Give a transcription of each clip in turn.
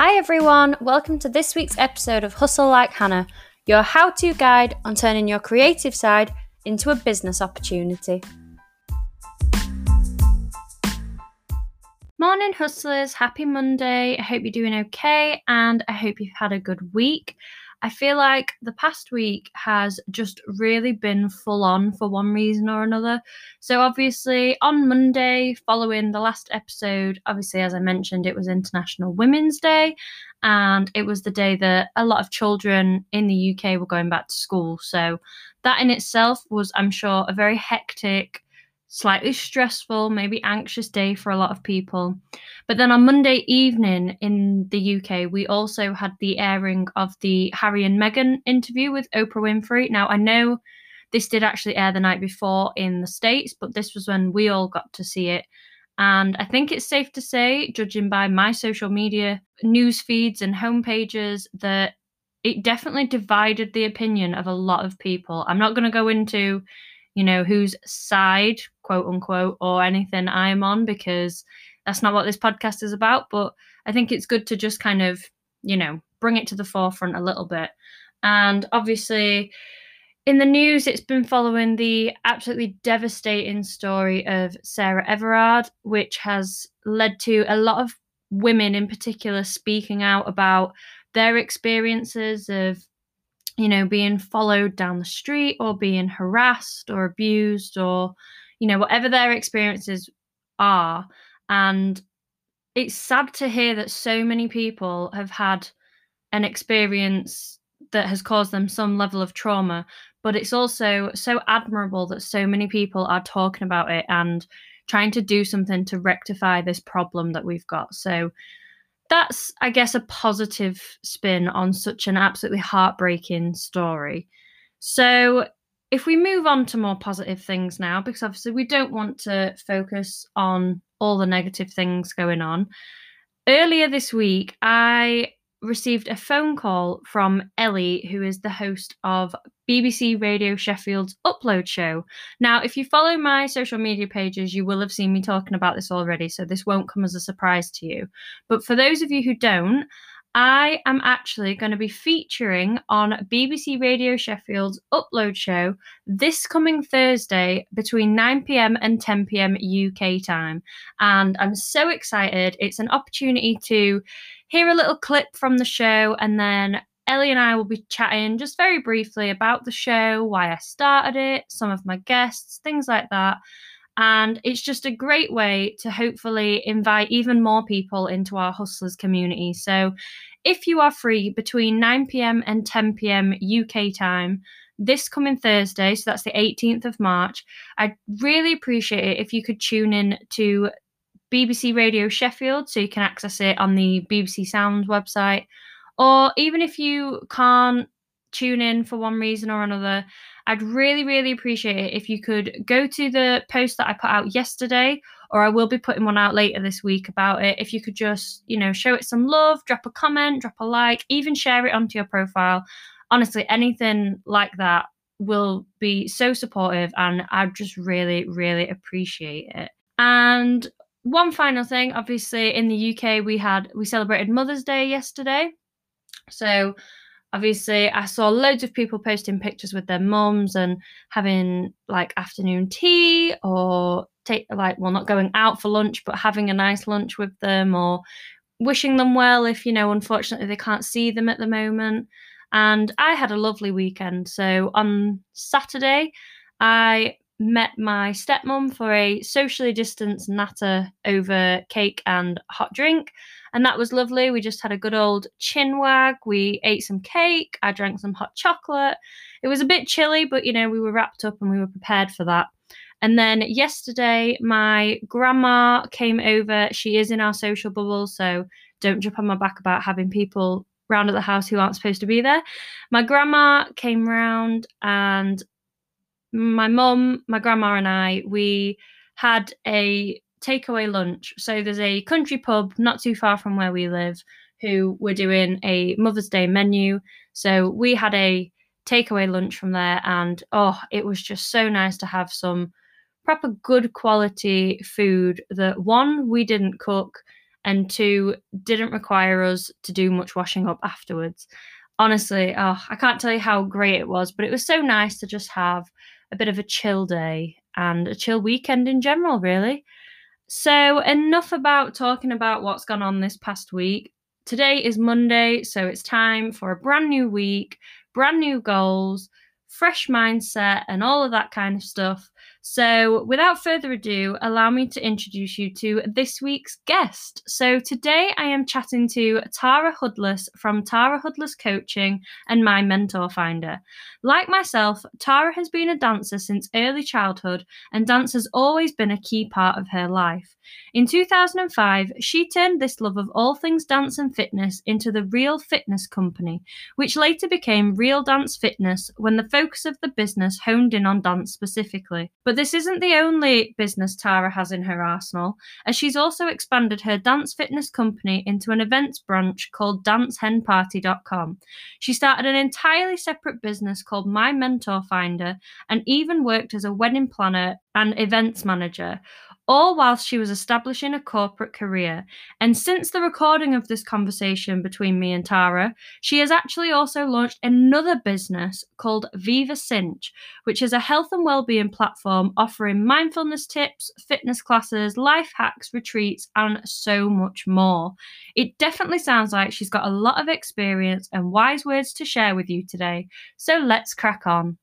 Hi everyone, welcome to this week's episode of Hustle Like Hannah, your how to guide on turning your creative side into a business opportunity. Morning, hustlers. Happy Monday. I hope you're doing okay and I hope you've had a good week. I feel like the past week has just really been full on for one reason or another. So, obviously, on Monday, following the last episode, obviously, as I mentioned, it was International Women's Day, and it was the day that a lot of children in the UK were going back to school. So, that in itself was, I'm sure, a very hectic slightly stressful, maybe anxious day for a lot of people. But then on Monday evening in the UK, we also had the airing of the Harry and Meghan interview with Oprah Winfrey. Now, I know this did actually air the night before in the States, but this was when we all got to see it. And I think it's safe to say, judging by my social media news feeds and homepages, that it definitely divided the opinion of a lot of people. I'm not going to go into you know, whose side, quote unquote, or anything I'm on because that's not what this podcast is about. But I think it's good to just kind of, you know, bring it to the forefront a little bit. And obviously, in the news, it's been following the absolutely devastating story of Sarah Everard, which has led to a lot of women in particular speaking out about their experiences of you know, being followed down the street or being harassed or abused or, you know, whatever their experiences are. And it's sad to hear that so many people have had an experience that has caused them some level of trauma. But it's also so admirable that so many people are talking about it and trying to do something to rectify this problem that we've got. So, that's, I guess, a positive spin on such an absolutely heartbreaking story. So, if we move on to more positive things now, because obviously we don't want to focus on all the negative things going on. Earlier this week, I received a phone call from Ellie, who is the host of BBC Radio Sheffield's Upload Show. Now, if you follow my social media pages, you will have seen me talking about this already, so this won't come as a surprise to you. But for those of you who don't, I am actually going to be featuring on BBC Radio Sheffield's Upload Show this coming Thursday between 9 pm and 10 pm UK time. And I'm so excited. It's an opportunity to hear a little clip from the show, and then Ellie and I will be chatting just very briefly about the show, why I started it, some of my guests, things like that. And it's just a great way to hopefully invite even more people into our Hustlers community. So if you are free between 9 pm and 10 pm UK time, this coming Thursday, so that's the 18th of March, I'd really appreciate it if you could tune in to BBC Radio Sheffield, so you can access it on the BBC Sounds website. Or even if you can't tune in for one reason or another, I'd really, really appreciate it if you could go to the post that I put out yesterday, or I will be putting one out later this week about it. If you could just, you know, show it some love, drop a comment, drop a like, even share it onto your profile. Honestly, anything like that will be so supportive and I just really, really appreciate it. And one final thing, obviously in the UK we had we celebrated Mother's Day yesterday. So obviously I saw loads of people posting pictures with their mums and having like afternoon tea or take like well not going out for lunch but having a nice lunch with them or wishing them well if you know unfortunately they can't see them at the moment. And I had a lovely weekend. So on Saturday I met my stepmom for a socially distanced natter over cake and hot drink. And that was lovely. We just had a good old chin wag. We ate some cake. I drank some hot chocolate. It was a bit chilly, but you know, we were wrapped up and we were prepared for that. And then yesterday, my grandma came over. She is in our social bubble, so don't jump on my back about having people round at the house who aren't supposed to be there. My grandma came round and my mum, my grandma, and I, we had a takeaway lunch. So there's a country pub not too far from where we live who were doing a Mother's Day menu. So we had a takeaway lunch from there, and oh, it was just so nice to have some proper good quality food that one, we didn't cook, and two, didn't require us to do much washing up afterwards. Honestly, oh, I can't tell you how great it was, but it was so nice to just have a bit of a chill day and a chill weekend in general, really. So, enough about talking about what's gone on this past week. Today is Monday, so it's time for a brand new week, brand new goals, fresh mindset, and all of that kind of stuff. So, without further ado, allow me to introduce you to this week's guest. So, today I am chatting to Tara Hudless from Tara Hudless Coaching and My Mentor Finder. Like myself, Tara has been a dancer since early childhood, and dance has always been a key part of her life. In 2005, she turned this love of all things dance and fitness into the Real Fitness Company, which later became Real Dance Fitness when the focus of the business honed in on dance specifically. But this isn't the only business Tara has in her arsenal, as she's also expanded her dance fitness company into an events branch called DanceHenParty.com. She started an entirely separate business called My Mentor Finder and even worked as a wedding planner and events manager, all whilst she was establishing a corporate career. And since the recording of this conversation between me and Tara, she has actually also launched another business called Viva Cinch, which is a health and well-being platform offering mindfulness tips, fitness classes, life hacks, retreats, and so much more. It definitely sounds like she's got a lot of experience and wise words to share with you today. So let's crack on.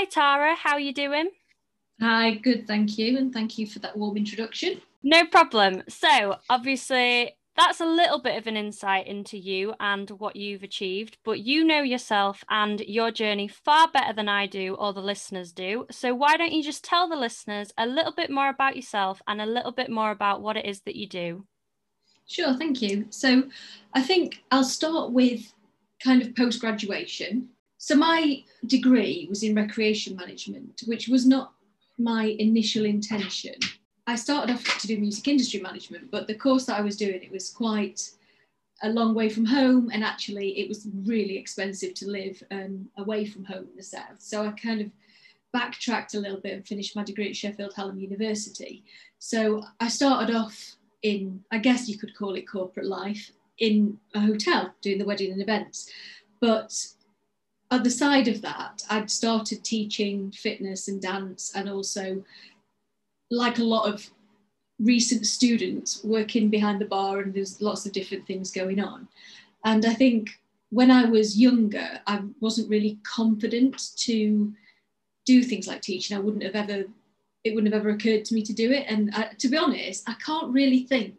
Hi Tara, how are you doing? Hi, good, thank you, and thank you for that warm introduction. No problem. So, obviously, that's a little bit of an insight into you and what you've achieved, but you know yourself and your journey far better than I do or the listeners do. So, why don't you just tell the listeners a little bit more about yourself and a little bit more about what it is that you do? Sure, thank you. So, I think I'll start with kind of post graduation. So my degree was in recreation management, which was not my initial intention. I started off to do music industry management, but the course that I was doing, it was quite a long way from home, and actually it was really expensive to live um, away from home in the south. So I kind of backtracked a little bit and finished my degree at Sheffield Hallam University. So I started off in, I guess you could call it corporate life, in a hotel doing the wedding and events. But the side of that, I'd started teaching fitness and dance, and also, like a lot of recent students, working behind the bar, and there's lots of different things going on. And I think when I was younger, I wasn't really confident to do things like teaching. I wouldn't have ever, it wouldn't have ever occurred to me to do it. And I, to be honest, I can't really think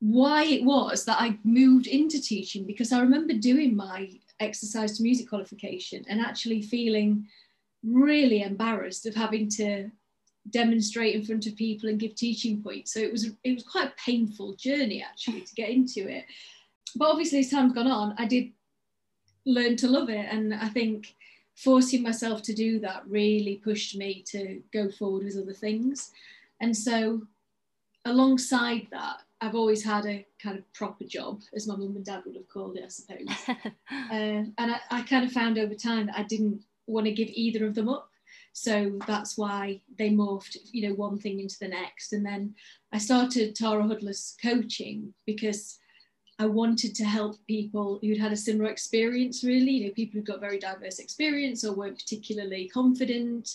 why it was that I moved into teaching because I remember doing my exercise to music qualification and actually feeling really embarrassed of having to demonstrate in front of people and give teaching points. So it was it was quite a painful journey actually to get into it. But obviously as time's gone on, I did learn to love it. And I think forcing myself to do that really pushed me to go forward with other things. And so alongside that, I've always had a kind of proper job, as my mum and dad would have called it, I suppose. uh, and I, I kind of found over time that I didn't want to give either of them up. So that's why they morphed, you know, one thing into the next. And then I started Tara Hudless coaching because I wanted to help people who'd had a similar experience, really, you know, people who've got very diverse experience or weren't particularly confident,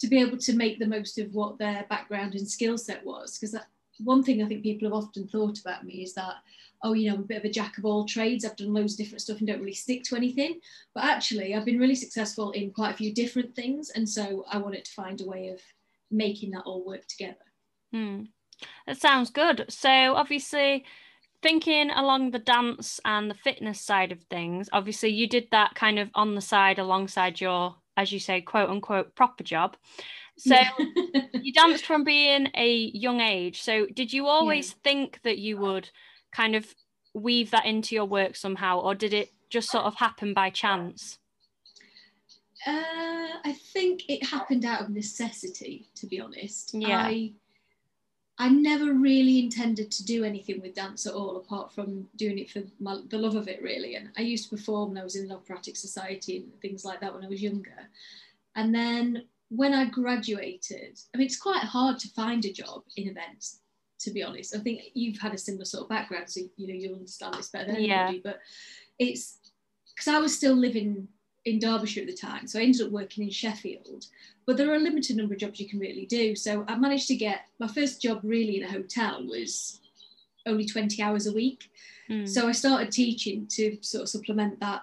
to be able to make the most of what their background and skill set was. Because one thing I think people have often thought about me is that, oh, you know, I'm a bit of a jack of all trades. I've done loads of different stuff and don't really stick to anything. But actually, I've been really successful in quite a few different things. And so I wanted to find a way of making that all work together. Hmm. That sounds good. So obviously, thinking along the dance and the fitness side of things, obviously you did that kind of on the side alongside your, as you say, quote unquote proper job. So you danced from being a young age. So did you always yeah. think that you would kind of weave that into your work somehow, or did it just sort of happen by chance? Uh, I think it happened out of necessity, to be honest. Yeah. I, I never really intended to do anything with dance at all, apart from doing it for my, the love of it, really. And I used to perform, and I was in an operatic society and things like that when I was younger. And then when I graduated, I mean, it's quite hard to find a job in events, to be honest. I think you've had a similar sort of background, so you know you'll understand this better than anybody. But it's because I was still living in Derbyshire at the time, so I ended up working in Sheffield. But there are a limited number of jobs you can really do. So I managed to get my first job really in a hotel was only 20 hours a week. Mm. So I started teaching to sort of supplement that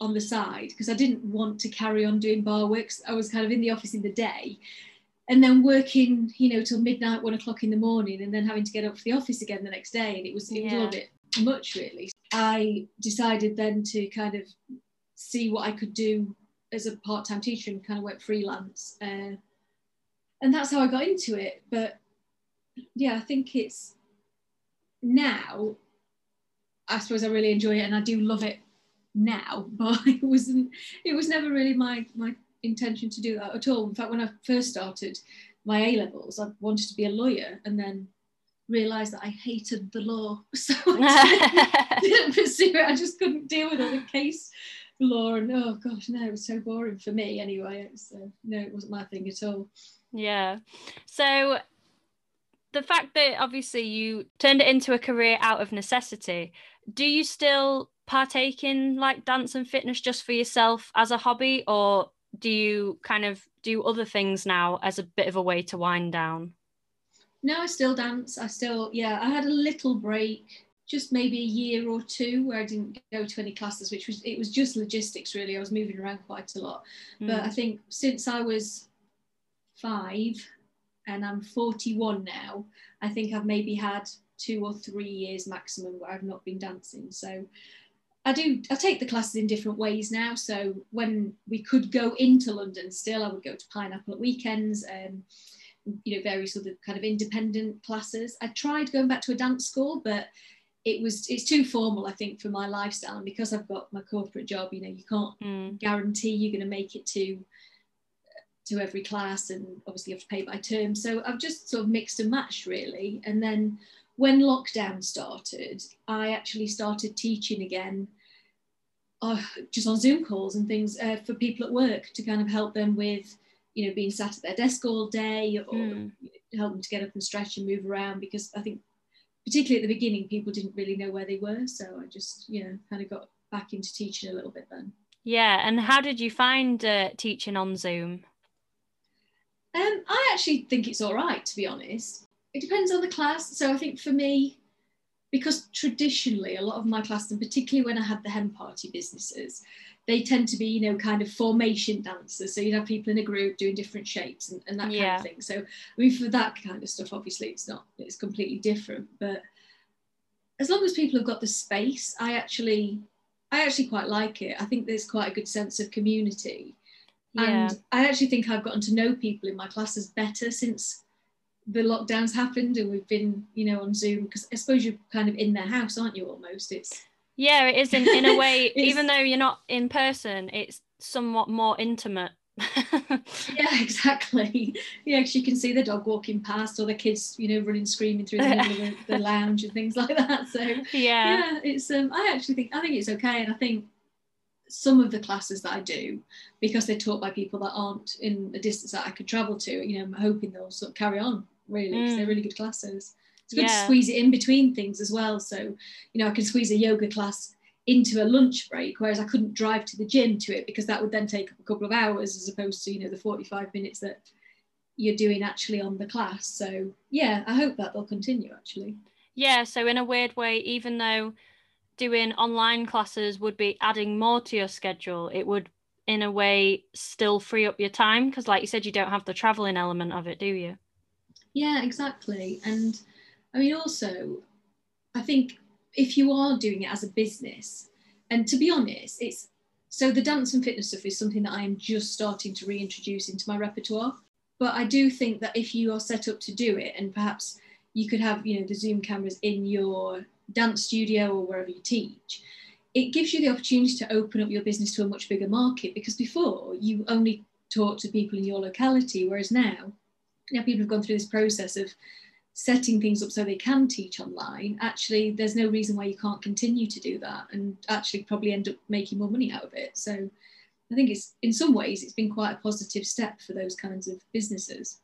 on the side because I didn't want to carry on doing bar works. I was kind of in the office in the day and then working, you know, till midnight, one o'clock in the morning, and then having to get up for the office again the next day. And it was, it was a little bit much, really. I decided then to kind of see what I could do as a part time teacher and kind of work freelance. Uh, and that's how I got into it. But yeah, I think it's now, I suppose I really enjoy it and I do love it now, but it wasn't. It was never really my my intention to do that at all. In fact, when I first started my A levels, I wanted to be a lawyer, and then realised that I hated the law, so I didn't, didn't pursue it. I just couldn't deal with all the case law, and oh gosh, no, it was so boring for me. Anyway, it was, uh, no, it wasn't my thing at all. Yeah. So the fact that obviously you turned it into a career out of necessity, do you still partake in like dance and fitness just for yourself as a hobby or do you kind of do other things now as a bit of a way to wind down? No i still dance. I still yeah i had a little break just maybe a year or two where i didn't go to any classes which was it was just logistics really. I was moving around quite a lot. Mm. but i think since i was five and i'm 41 now i think i've maybe had two or three years maximum where i've not been dancing. So I do. I take the classes in different ways now. So when we could go into London, still I would go to Pineapple at weekends. Um, you know, various other kind of independent classes. I tried going back to a dance school, but it was it's too formal, I think, for my lifestyle. And because I've got my corporate job, you know, you can't mm. guarantee you're going to make it to to every class, and obviously you have to pay by term. So I've just sort of mixed and matched really, and then when lockdown started, I actually started teaching again, uh, just on Zoom calls and things uh, for people at work to kind of help them with, you know, being sat at their desk all day or mm. help them to get up and stretch and move around because I think, particularly at the beginning, people didn't really know where they were. So I just, you know, kind of got back into teaching a little bit then. Yeah, and how did you find uh, teaching on Zoom? Um, I actually think it's all right, to be honest it depends on the class. So I think for me, because traditionally a lot of my classes, and particularly when I had the hen party businesses, they tend to be, you know, kind of formation dancers. So you'd have people in a group doing different shapes and, and that yeah. kind of thing. So I mean, for that kind of stuff, obviously it's not, it's completely different. But as long as people have got the space, I actually, I actually quite like it. I think there's quite a good sense of community. Yeah. And I actually think I've gotten to know people in my classes better since the lockdowns happened and we've been you know on zoom because i suppose you're kind of in their house aren't you almost? It's yeah it is in, in a way. Even though you're not in person it's somewhat more intimate. Yeah exactly. Yeah because you can see the dog walking past or the kids you know running screaming through the middle of the, the lounge and things like that. So yeah. yeah it's um i actually think i think it's okay and i think some of the classes that I do, because they're taught by people that aren't in a distance that I could travel to, you know, I'm hoping they'll sort of carry on really because mm. they're really good classes. It's good yeah. to squeeze it in between things as well. So, you know, I can squeeze a yoga class into a lunch break, whereas I couldn't drive to the gym to it because that would then take a couple of hours as opposed to, you know, the 45 minutes that you're doing actually on the class. So, yeah, I hope that they'll continue actually. Yeah. So, in a weird way, even though doing online classes would be adding more to your schedule. It would, in a way, still free up your time because, like you said, you don't have the traveling element of it, do you? Yeah, exactly. And I mean, also, I think if you are doing it as a business, and to be honest, it's so the dance and fitness stuff is something that I am just starting to reintroduce into my repertoire. But I do think that if you are set up to do it, and perhaps you could have, you know, the Zoom cameras in your dance studio or wherever you teach, it gives you the opportunity to open up your business to a much bigger market because before you only talk to people in your locality, whereas now, now people have gone through this process of setting things up so they can teach online. Actually, there's no reason why you can't continue to do that and actually probably end up making more money out of it. So I think it's in some ways it's been quite a positive step for those kinds of businesses.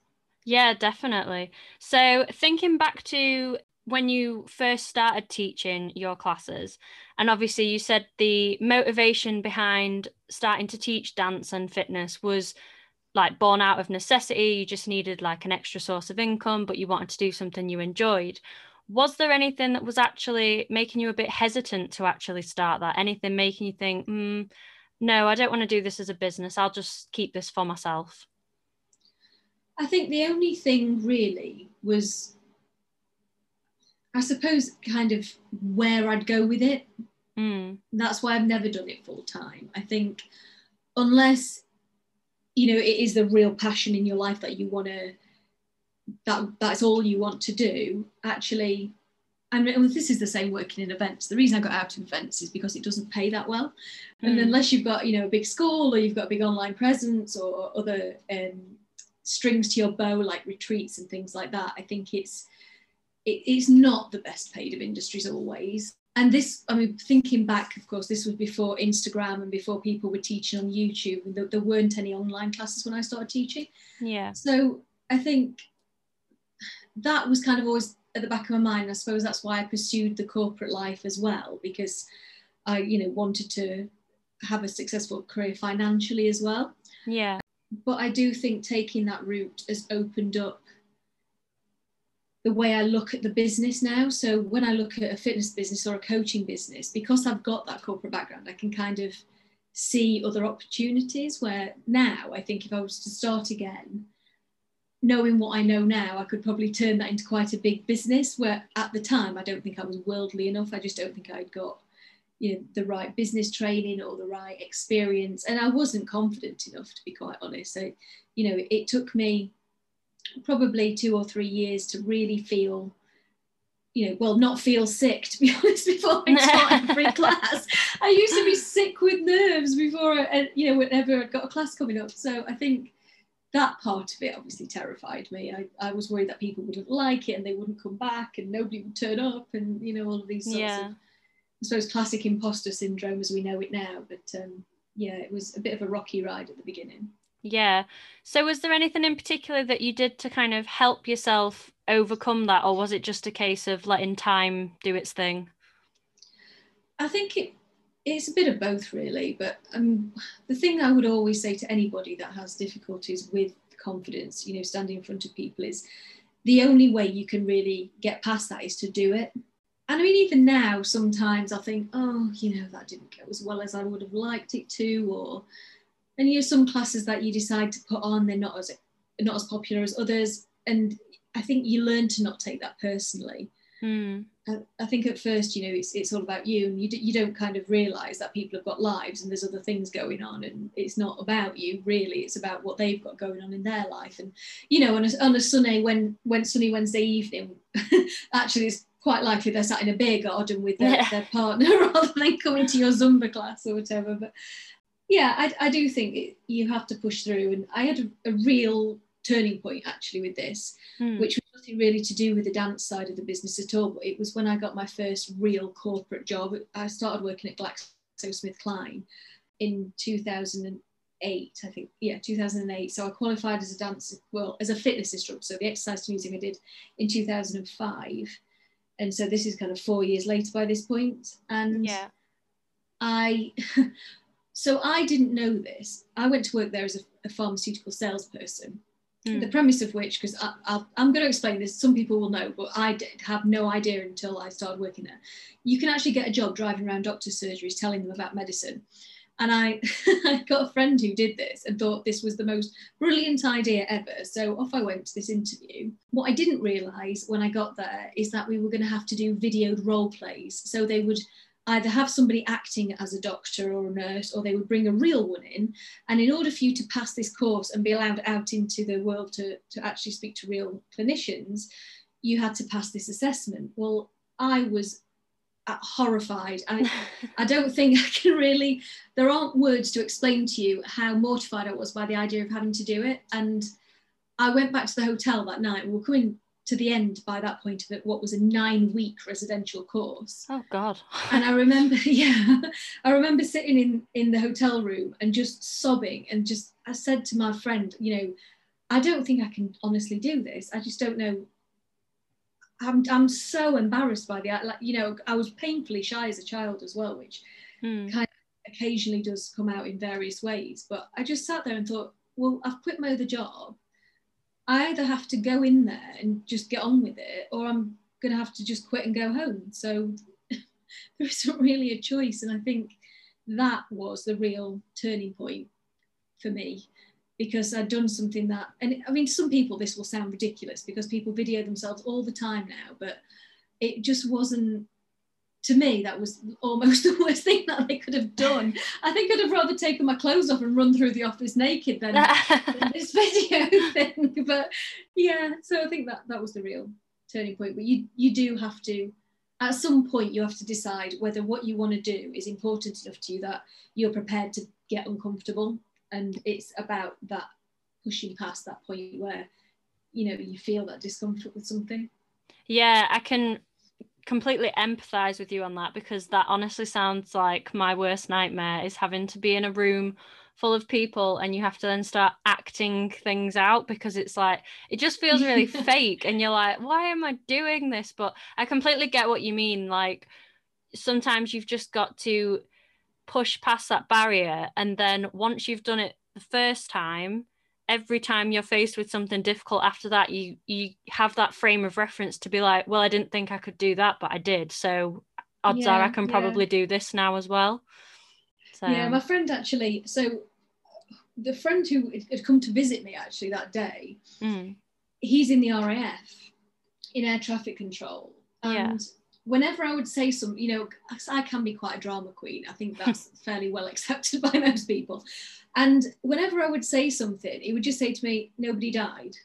Yeah, definitely. So thinking back to when you first started teaching your classes, and obviously you said the motivation behind starting to teach dance and fitness was like born out of necessity. You just needed like an extra source of income, but you wanted to do something you enjoyed. Was there anything that was actually making you a bit hesitant to actually start that? Anything making you think, mm, no, I don't want to do this as a business. I'll just keep this for myself? I think the only thing really was, I suppose, kind of where I'd go with it. Mm. That's why I've never done it full time. I think unless you know it is the real passion in your life that you want to that that's all you want to do actually and this is the same working in events the reason i got out of events is because it doesn't pay that well mm. and hmm. unless you've got you know a big school or you've got a big online presence or other um, strings to your bow like retreats and things like that i think it's it, it's not the best paid of industries always and this i mean thinking back of course this was before instagram and before people were teaching on youtube and there, there weren't any online classes when i started teaching yeah so i think that was kind of always at the back of my mind. I suppose that's why I pursued the corporate life as well, because I, you know, wanted to have a successful career financially as well. Yeah. But I do think taking that route has opened up the way I look at the business now. So when I look at a fitness business or a coaching business, because I've got that corporate background, I can kind of see other opportunities where now I think if I was to start again, knowing what I know now, I could probably turn that into quite a big business. Where at the time, I don't think I was worldly enough. I just don't think I'd got you know the right business training or the right experience, and I wasn't confident enough to be quite honest. So, you know, it took me probably two or three years to really feel you know, well, not feel sick to be honest. Before I started free class, I used to be sick with nerves before, I, you know, whenever I got a class coming up. So I think that part of it obviously terrified me. I, I was worried that people wouldn't like it and they wouldn't come back and nobody would turn up and you know all of these sorts yeah. of I suppose classic imposter syndrome as we know it now. But um, yeah, it was a bit of a rocky ride at the beginning. Yeah. So was there anything in particular that you did to kind of help yourself overcome that, or was it just a case of letting time do its thing? I think it it's a bit of both really but um, the thing i would always say to anybody that has difficulties with confidence you know standing in front of people is the only way you can really get past that is to do it and i mean even now sometimes i think oh you know that didn't go as well as i would have liked it to or and you know some classes that you decide to put on they're not as not as popular as others and i think you learn to not take that personally mm. I think at first, you know, it's it's all about you, and you d- you don't kind of realise that people have got lives and there's other things going on, and it's not about you really. It's about what they've got going on in their life, and you know, on a, on a sunny when when sunny Wednesday evening, actually, it's quite likely they're sat in a beer garden with their, yeah. their partner rather than coming to your Zumba class or whatever. But yeah, I, I do think it, you have to push through, and I had a, a real turning point actually with this, mm. which was nothing really to do with the dance side of the business at all. But it was when I got my first real corporate job. I started working at GlaxoSmithKline in 2008, I think. Yeah, 2008. So I qualified as a dance, well, as a fitness instructor. So the exercise to music I did in 2005. And so this is kind of four years later by this. And yeah. I. so I didn't know this. I went to work there as a, a pharmaceutical salesperson Mm. The premise of which, because I'm going to explain this, some people will know, but I did have no idea until I started working there. You can actually get a job driving around doctors' surgeries telling them about medicine. And I, I got a friend who did this and thought this was the most brilliant idea ever. So off I went to this interview. What I didn't realise when I got there is that we were going to have to do videoed role plays. So they would either have somebody acting as a doctor or a nurse, or they would bring a real one in. And in order for you to pass this course and be allowed out into the world to, to actually speak to real clinicians, you had to pass this assessment. Well, I was Uh, horrified. I, I don't think I can really, there aren't words to explain to you how mortified I was by the idea of having to do it. And I went back to the hotel that night. We were coming to the end by that point of it, what was a nine week residential course. Oh God. and I remember, yeah, I remember sitting in, in the hotel room and just sobbing and just, I said to my friend, you know, I don't think I can honestly do this. I just don't know. I'm, I'm so embarrassed by the, like, you know, I was painfully shy as a child as well, which Hmm. kind of occasionally does come out in various ways. But I just sat there and thought, well, I've quit my other job. I either have to go in there and just get on with it, or I'm going to have to just quit and go home. So there isn't really a choice. And I think that was the real turning point for me because I'd done something that, and I mean, some people this will sound ridiculous because people video themselves all the time now, but it just wasn't to me, that was almost the worst thing that they could have done. I think I'd have rather taken my clothes off and run through the office naked than this video thing. But yeah, so I think that that was the real turning point. But you you do have to, at some point, you have to decide whether what you want to do is important enough to you that you're prepared to get uncomfortable, and it's about that pushing past that point where you know you feel that discomfort with something. Yeah, I can completely empathize with you on that because that honestly sounds like my worst nightmare is having to be in a room full of people and you have to then start acting things out because it's like it just feels really fake and you're like why am i doing this but i completely get what you mean like sometimes you've just got to push past that barrier and then once you've done it the first time every time you're faced with something difficult after that you you have that frame of reference to be like well i didn't think i could do that but i did so odds Yeah, are i can yeah. probably do this now as well so Yeah, my friend actually. So the friend who had come to visit me actually that day, mm, he's in the RAF in air traffic control, Yeah. and whenever I would say some, you know, I can be quite a drama queen. I think that's fairly well accepted by most people. And whenever I would say something, he would just say to me, "Nobody died."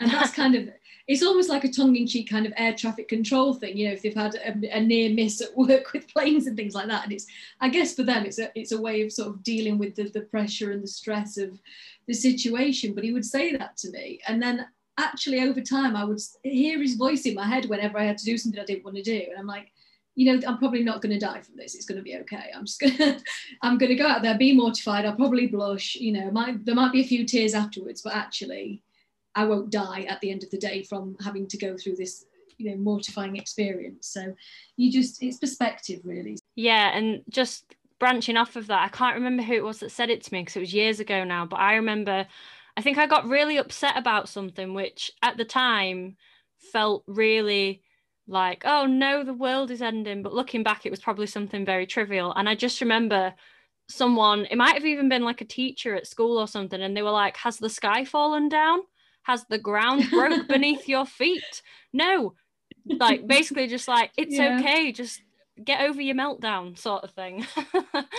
And that's kind of, it's almost like a tongue in cheek kind of air traffic control thing, you know, if they've had a, a near miss at work with planes and things like that. And it's, I guess for them, it's a, it's a way of sort of dealing with the, the pressure and the stress of the situation. But he would say that to me. And then actually over time, I would hear his voice in my head whenever I had to do something I didn't want to do. And I'm like, you know, I'm probably not going to die from this. It's going to be okay. I'm just going to, I'm going to go out there, be mortified. I'll probably blush. You know, might there might be a few tears afterwards, but actually, I won't die at the end of the day from having to go through this, you know, mortifying experience. So, you just, it's perspective, really. yeah and just branching off of that i can't remember who it was that said it to me because it was years ago now but i remember i think i got really upset about something which at the time felt really like oh no the world is ending. But looking back it was probably something very trivial. And i just remember someone it might have even been like a teacher at school or something and they were like has the sky fallen down? Has the ground broke beneath your feet? No. Like basically just like it's Yeah. okay just get over your meltdown sort of thing.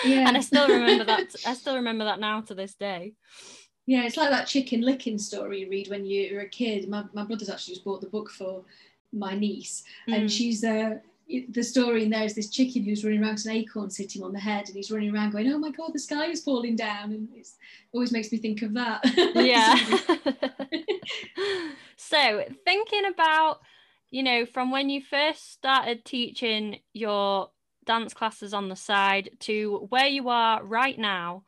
Yeah. and i still remember that i still remember that now to this day Yeah, it's like that Chicken Licken story you read when you're a kid. My, my brother's actually just bought the book for my niece, and Mm. she's uh, the story in there is this chicken who's running around with an acorn sitting on the head, and he's running around going, "Oh my god, the sky is falling down," and it always makes me think of that. yeah so thinking about you know from when you first started teaching your dance classes on the side to where you are right now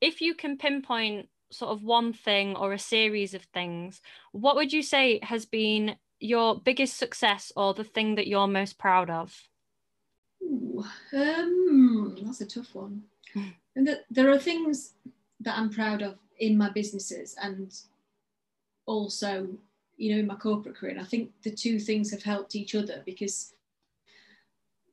if you can pinpoint sort of one thing or a series of things what would you say has been your biggest success or the thing that you're most proud of Ooh, um, that's a tough one. And that there are things that I'm proud of in my businesses and also, you know, in my corporate career. And I think the two things have helped each other because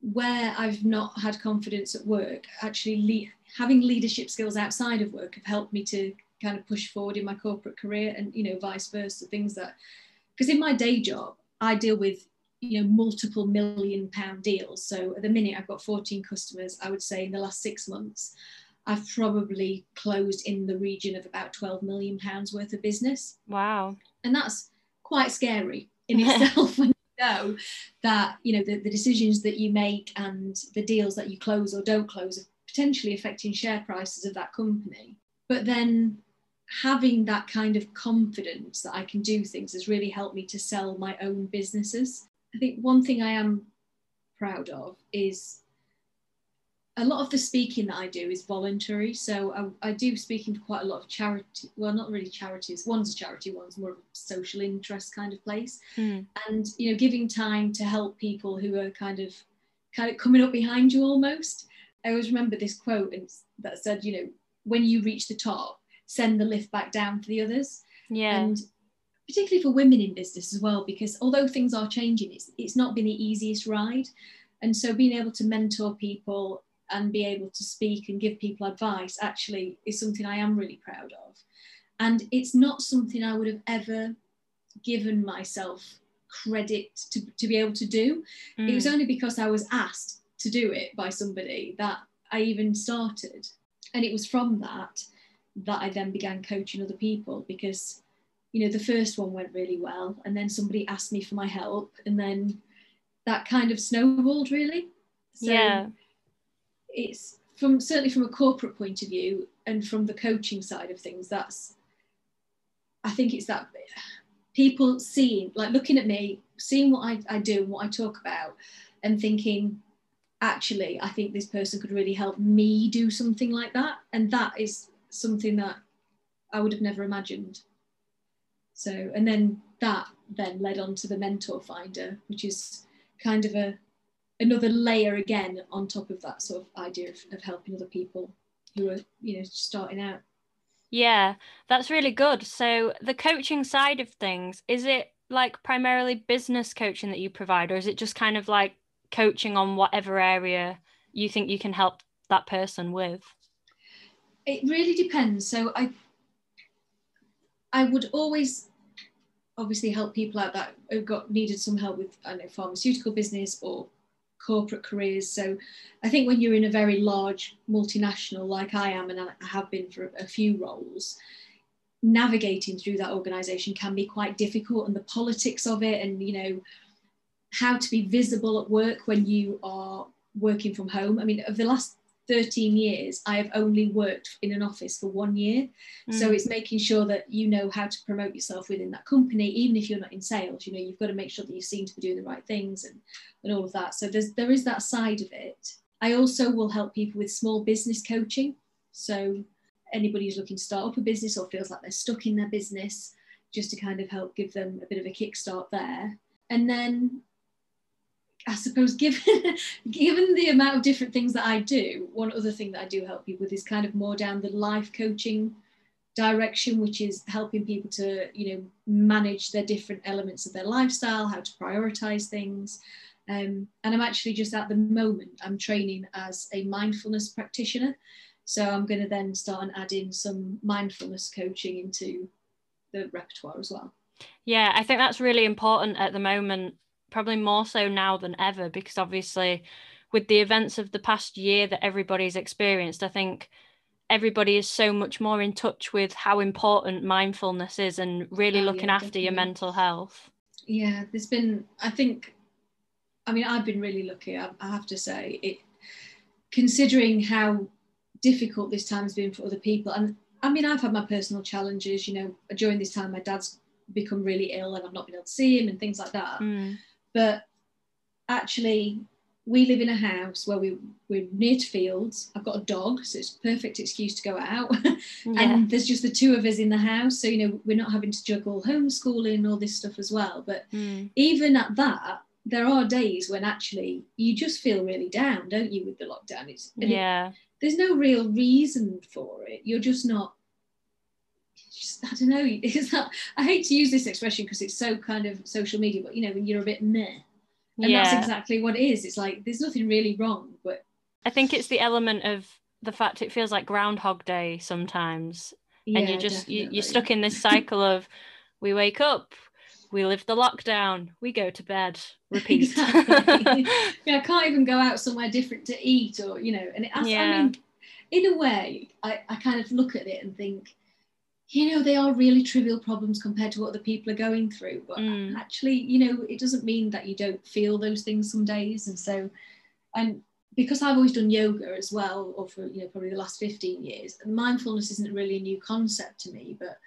where I've not had confidence at work, actually le- having leadership skills outside of work have helped me to kind of push forward in my corporate career and, you know, vice versa, things that, because in my day job, I deal with you know multiple million pound deals. So at the minute i've got 14 customers. I would say in the last six months i've probably closed in the region of about 12 million pounds worth of business. Wow. And that's quite scary in itself when you know that you know the, the decisions that you make and the deals that you close or don't close are potentially affecting share prices of that company. But then having that kind of confidence that I can do things has really helped me to sell my own businesses. I think one thing I am proud of is a lot of the speaking that I do is voluntary. So I, I, do speaking for quite a lot of charity. Well, not really charities. One's a charity, one's more of a social interest kind of place. Mm. And you know, giving time to help people who are kind of kind of coming up behind you almost. I always remember this quote that said, you know, when you reach the top, send the lift back down for the others. Yeah. And particularly for women in business as well, because although things are changing, it's it's not been the easiest ride. And so being able to mentor people and be able to speak and give people advice actually is something I am really proud of. And it's not something I would have ever given myself credit to, to be able to do. Mm. It was mm. only because I was asked to do it by somebody that I even started. And it was from that that I then began coaching other people because, you know, the first one went really well. And then somebody asked me for my help. And then that kind of snowballed really. So yeah it's from certainly from a corporate point of view and from the coaching side of things that's i think it's that people seeing like looking at me seeing what I, I do and what i talk about and thinking actually i think this person could really help me do something like that and that is something that i would have never imagined. So and then that then led on to the mentor finder which is kind of a another layer again on top of that sort of idea of, of helping other people who are you know starting out. Yeah that's really good. So the coaching side of things is it like primarily business coaching that you provide or is it just kind of like coaching on whatever area you think you can help that person with it really depends so i i would always obviously help people out that have got needed some help with I know pharmaceutical business or corporate careers. So I think when you're in a very large multinational like I am and I have been for a few roles, navigating through that organization can be quite difficult and the politics of it and you know how to be visible at work when you are working from home. I mean, of the last 13 years, I have only worked in an office for one year. Mm. So it's making sure that you know how to promote yourself within that company, even if you're not in sales. You know, you've got to make sure that you seem to be doing the right things and, and all of that. So there's there is that side of it. I also will help people with small business coaching. So anybody who's looking to start up a business or feels like they're stuck in their business, just to kind of help give them a bit of a kickstart there. And then I suppose given given the amount of different things that I do, one other thing that I do help people with is kind of more down the life coaching direction, which is helping people to, you know, manage their different elements of their lifestyle, how to prioritize things. Um, and I'm actually just at the moment, I'm training as a mindfulness practitioner. So I'm going to then start and add in some mindfulness coaching into the repertoire as well. Yeah, I think that's really important at the moment probably more so now than ever because obviously with the events of the past year that everybody's experienced i think everybody is so much more in touch with how important mindfulness is and really oh, looking yeah, after definitely. your mental health yeah there's been i think i mean i've been really lucky i, I have to say it considering how difficult this time has been for other people and i mean i've had my personal challenges you know during this time my dad's become really ill and i've not been able to see him and things like that mm. But actually, we live in a house where we, we're near to fields. I've got a dog, so it's a perfect excuse to go out. yeah. And there's just the two of us in the house. So, you know, we're not having to juggle homeschooling, all this stuff as well. But mm. even at that, there are days when actually you just feel really down, don't you, with the lockdown? It's, yeah. It, there's no real reason for it. You're just not just, I don't know. It's not, I hate to use this expression because it's so kind of social media, but you know, when you're a bit meh. And yeah. that's exactly what it is. It's like there's nothing really wrong, but I think it's the element of the fact it feels like Groundhog Day sometimes. Yeah, and you're just you, you're stuck in this cycle of we wake up, we live the lockdown, we go to bed, repeat. Exactly. yeah, I can't even go out somewhere different to eat or, you know, and it, yeah. I mean, in a way, I, I kind of look at it and think, you know, they are really trivial problems compared to what other people are going through. But mm. actually, you know, it doesn't mean that you don't feel those things some days. And so, and because I've always done yoga as well, or for you know probably the last 15 years, mindfulness isn't really a new concept to me, but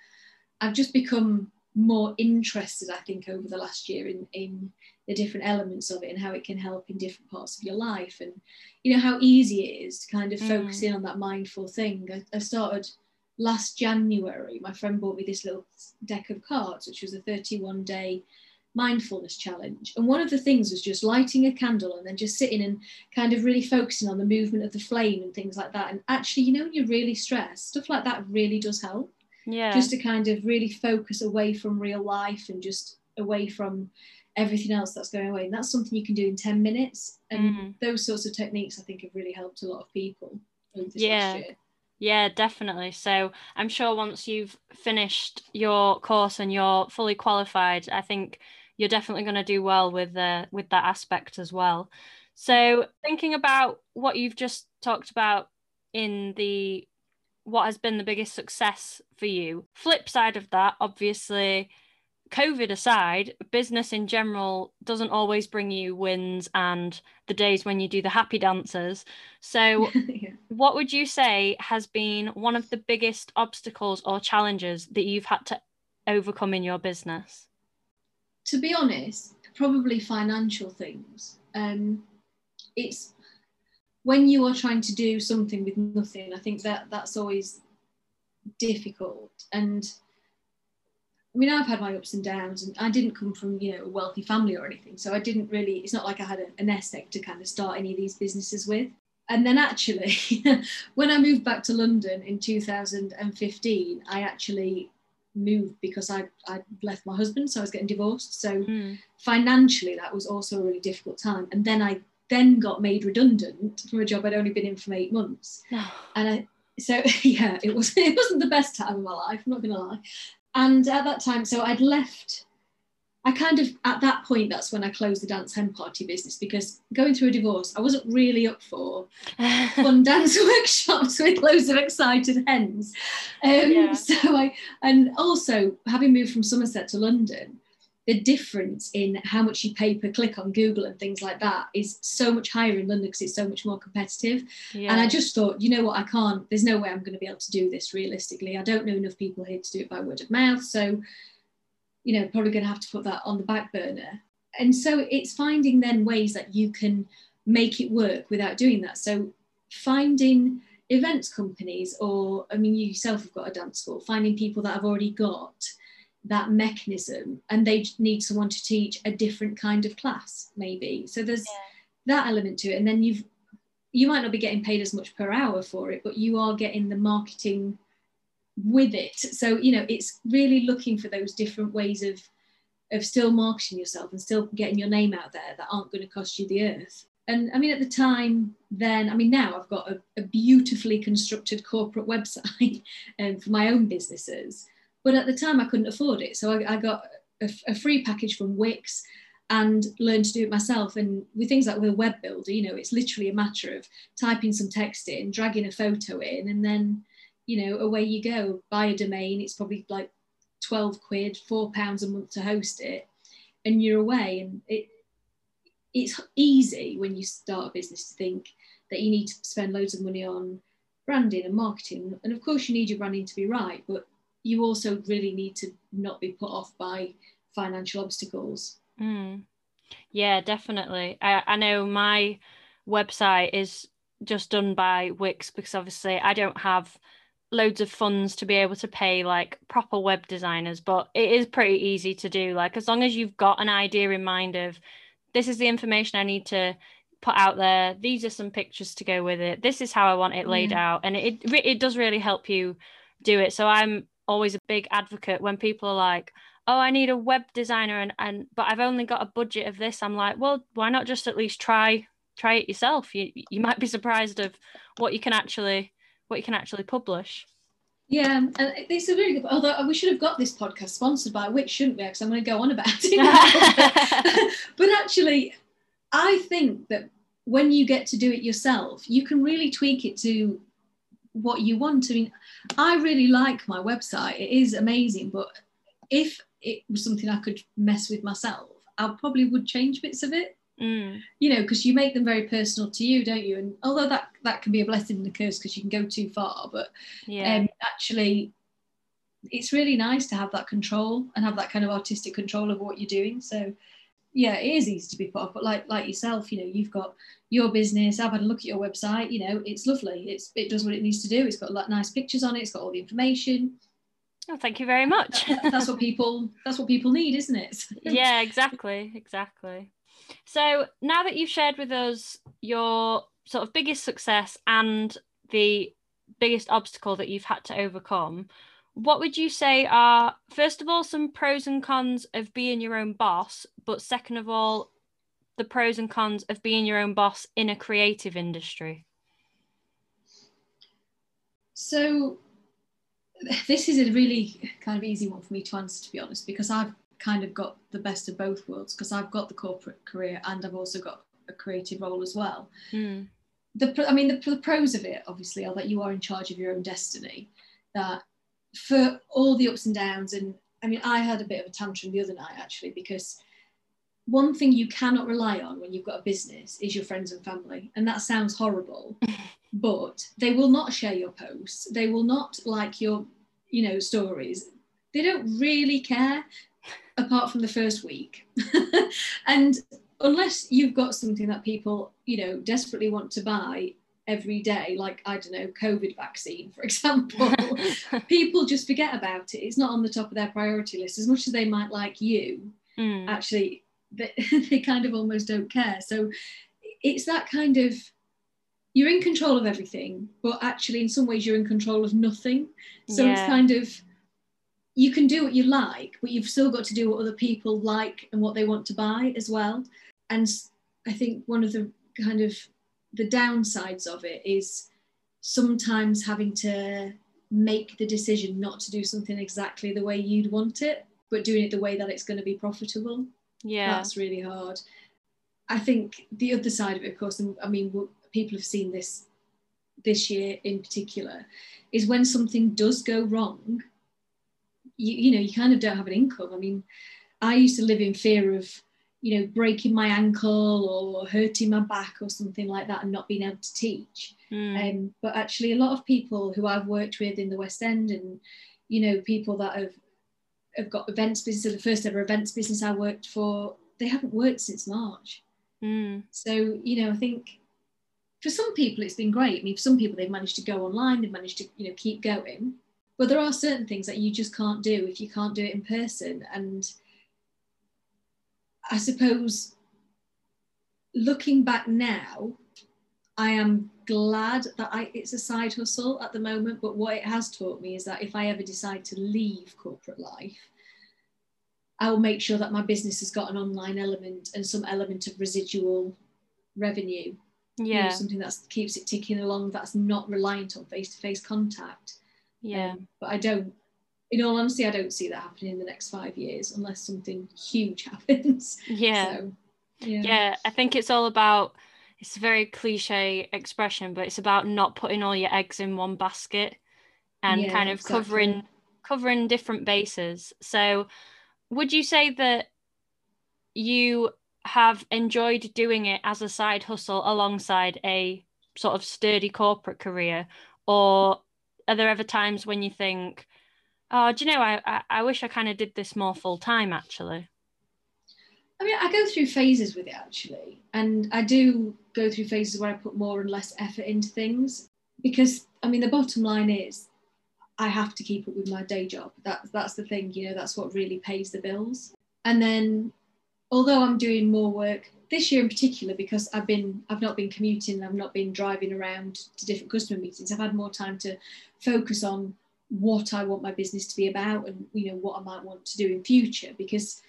I've just become more interested, I think, over the last year in in the different elements of it and how it can help in different parts of your life, and you know how easy it is to kind of mm. focus in on that mindful thing. I, I started last January. My friend bought me this little deck of cards, which was a 31 day mindfulness challenge. And one of the things was just lighting a candle and then just sitting and kind of really focusing on the movement of the flame and things like that. And actually, you know, when you're really stressed, stuff like that really does help. Yeah. Just to kind of really focus away from real life and just away from everything else that's going away. And that's something you can do in 10 minutes. And mm. those sorts of techniques, I think, have really helped a lot of people yeah. Yeah, definitely. So I'm sure once you've finished your course and you're fully qualified, I think you're definitely going to do well with uh, with that aspect as well. So thinking about what you've just talked about in the what has been the biggest success for you. Flip side of that, obviously, COVID aside, business in general doesn't always bring you wins and the days when you do the happy dances. So, yeah. What would you say has been one of the biggest obstacles or challenges that you've had to overcome in your business? to be honest, probably financial things. Um, it's when you are trying to do something with nothing. I think that that's always difficult. And I mean, I've had my ups and downs, and I didn't come from you know a wealthy family or anything, so I didn't really. It's not like I had a, a nest egg to kind of start any of these businesses with. And then actually, when I moved back to London in 2015, I actually moved because I I left my husband, so I was getting divorced. So mm. financially, that was also a really difficult time. And then I then got made redundant from a job I'd only been in for eight months. And I, so yeah, it was it wasn't the best time of my life. I'm not gonna lie. And at that time, so I'd left I kind of, at that point, that's when I closed the dance hen party business because going through a divorce, I wasn't really up for fun dance workshops with loads of excited hens. Um, yeah. So I, and also having moved from Somerset to London, the difference in how much you pay per click on Google and things like that is so much higher in London because it's so much more competitive. Yeah. And I just thought, you know what, I can't, there's no way I'm going to be able to do this realistically. I don't know enough people here to do it by word of mouth. So you know, probably going to have to put that on the back burner. And so it's finding then ways that you can make it work without doing that. So finding events companies, or I mean, you yourself have got a dance school, finding people that have already got that mechanism and they need someone to teach a different kind of class, maybe. So there's yeah. that element to it. And then you've you might not be getting paid as much per hour for it, but you are getting the marketing with it. So, you know, it's really looking for those different ways of of still marketing yourself and still getting your name out there that aren't going to cost you the earth. And I mean, at the time, then, I mean, now I've got a, a beautifully constructed corporate website um, for my own businesses. But at the time, I couldn't afford it. So I, I got a, a, free package from Wix and learned to do it myself. And with things like with a web builder, you know, it's literally a matter of typing some text in, dragging a photo in, and then you know, away you go, buy a domain. It's probably like 12 quid, four pounds a month to host it, and you're away. And it it's easy when you start a business to think that you need to spend loads of money on branding and marketing. And of course, you need your branding to be right, but you also really need to not be put off by financial obstacles. Mm. Yeah, definitely. I, I know my website is just done by Wix because obviously I don't have loads of funds to be able to pay like proper web designers but it is pretty easy to do. Like as long as you've got an idea in mind of this is the information i need to put out there. These are some pictures to go with it. This is how i want it laid mm. out. And it it does really help you do it. So i'm always a big advocate when people are like oh i need a web designer and and but i've only got a budget of this. I'm like well why not just at least try try it yourself? You you might be surprised of what you can actually what you can actually publish. Yeah, and it's a really good. Although we should have got this podcast sponsored by Wix, shouldn't we? Because I'm going to go on about it. but actually, I think that when you get to do it yourself, you can really tweak it to what you want. I mean, I really like my website. It is amazing, but if it was something I could mess with myself, I probably would change bits of it. Mm. You know, because you make them very personal to you, don't you? And although that that can be a blessing and a curse because you can go too far, but Yeah. um, actually, it's really nice to have that control and have that kind of artistic control of what you're doing. So, yeah, it is easy to be put off. But like like yourself, you know, you've got your business. I've had a look at your website. You know, it's lovely. It's it does what it needs to do. It's got like nice pictures on it. It's got all the information. oh, thank you very much. That- that's what people that's what people need, isn't it? Yeah, exactly, exactly. So now that you've shared with us your sort of biggest success and the biggest obstacle that you've had to overcome, what would you say are first of all some pros and cons of being your own boss, but second of all, the pros and cons of being your own boss in a creative industry? So this is a really kind of easy one for me to answer, to be honest, because I've kind of got the best of both worlds because I've got the corporate career and I've also got a creative role as well. Mm. The, I mean, the, the pros of it, obviously, are that you are in charge of your own destiny. That for all the ups and downs, and I mean, I had a bit of a tantrum the other night actually because one thing you cannot rely on when you've got a business is your friends and family, and that sounds horrible, but they will not share your posts. They will not like your, you know, stories. They don't really care apart from the first week. and unless you've got something that people, you know, desperately want to buy every day, like, I don't know, COVID vaccine, for example, people just forget about it. It's not on the top of their priority list. As much as they might like you, Mm. actually, they, they kind of almost don't care. So it's that kind of, you're in control of everything, but actually, in some ways, you're in control of nothing. So it's kind of, you can do what you like, but you've still got to do what other people like and what they want to buy as well. And I think one of the kind of the downsides of it is sometimes having to make the decision not to do something exactly the way you'd want it, but doing it the way that it's going to be profitable. yeah. That's really hard. I think the other side of it, of course, and I mean, people have seen this this year in particular, is when something does go wrong, you, you know, you kind of don't have an income. I mean, I used to live in fear of, you know, breaking my ankle or hurting my back or something like that and not being able to teach. Mm. Um, but actually, a lot of people who I've worked with in the West End, and you know, people that have have got events business, the first ever events business I worked for, they haven't worked since March. Mm. So you know, I think for some people it's been great. I mean, for some people they've managed to go online, they've managed to you know keep going. But there are certain things that you just can't do if you can't do it in person. And I suppose looking back now, I am glad that I, it's a side hustle at the moment. But what it has taught me is that if I ever decide to leave corporate life, I will make sure that my business has got an online element and some element of residual revenue. you know, Yeah. something that keeps it ticking along that's not reliant on face to face contact. Yeah. Um, but I don't, in all honesty, I don't see that happening in the next five years unless something huge happens. Yeah. So, yeah. yeah i think it's all about it's a very cliche expression but it's about not putting all your eggs in one basket and Yeah, kind of exactly. covering covering different bases so would you say that you have enjoyed doing it as a side hustle alongside a sort of sturdy corporate career or are there ever times when you think oh do you know i i, I wish i kind of did this more full time actually I mean, I go through phases with it actually, and I do go through phases where I put more and less effort into things because I mean, the bottom line is I have to keep up with my day job. That's that's the thing, you know, that's what really pays the bills. And then, although I'm doing more work this year in particular, because I've been I've not been commuting, I've not been driving around to different customer meetings. I've had more time to focus on what I want my business to be about and you know what I might want to do in future because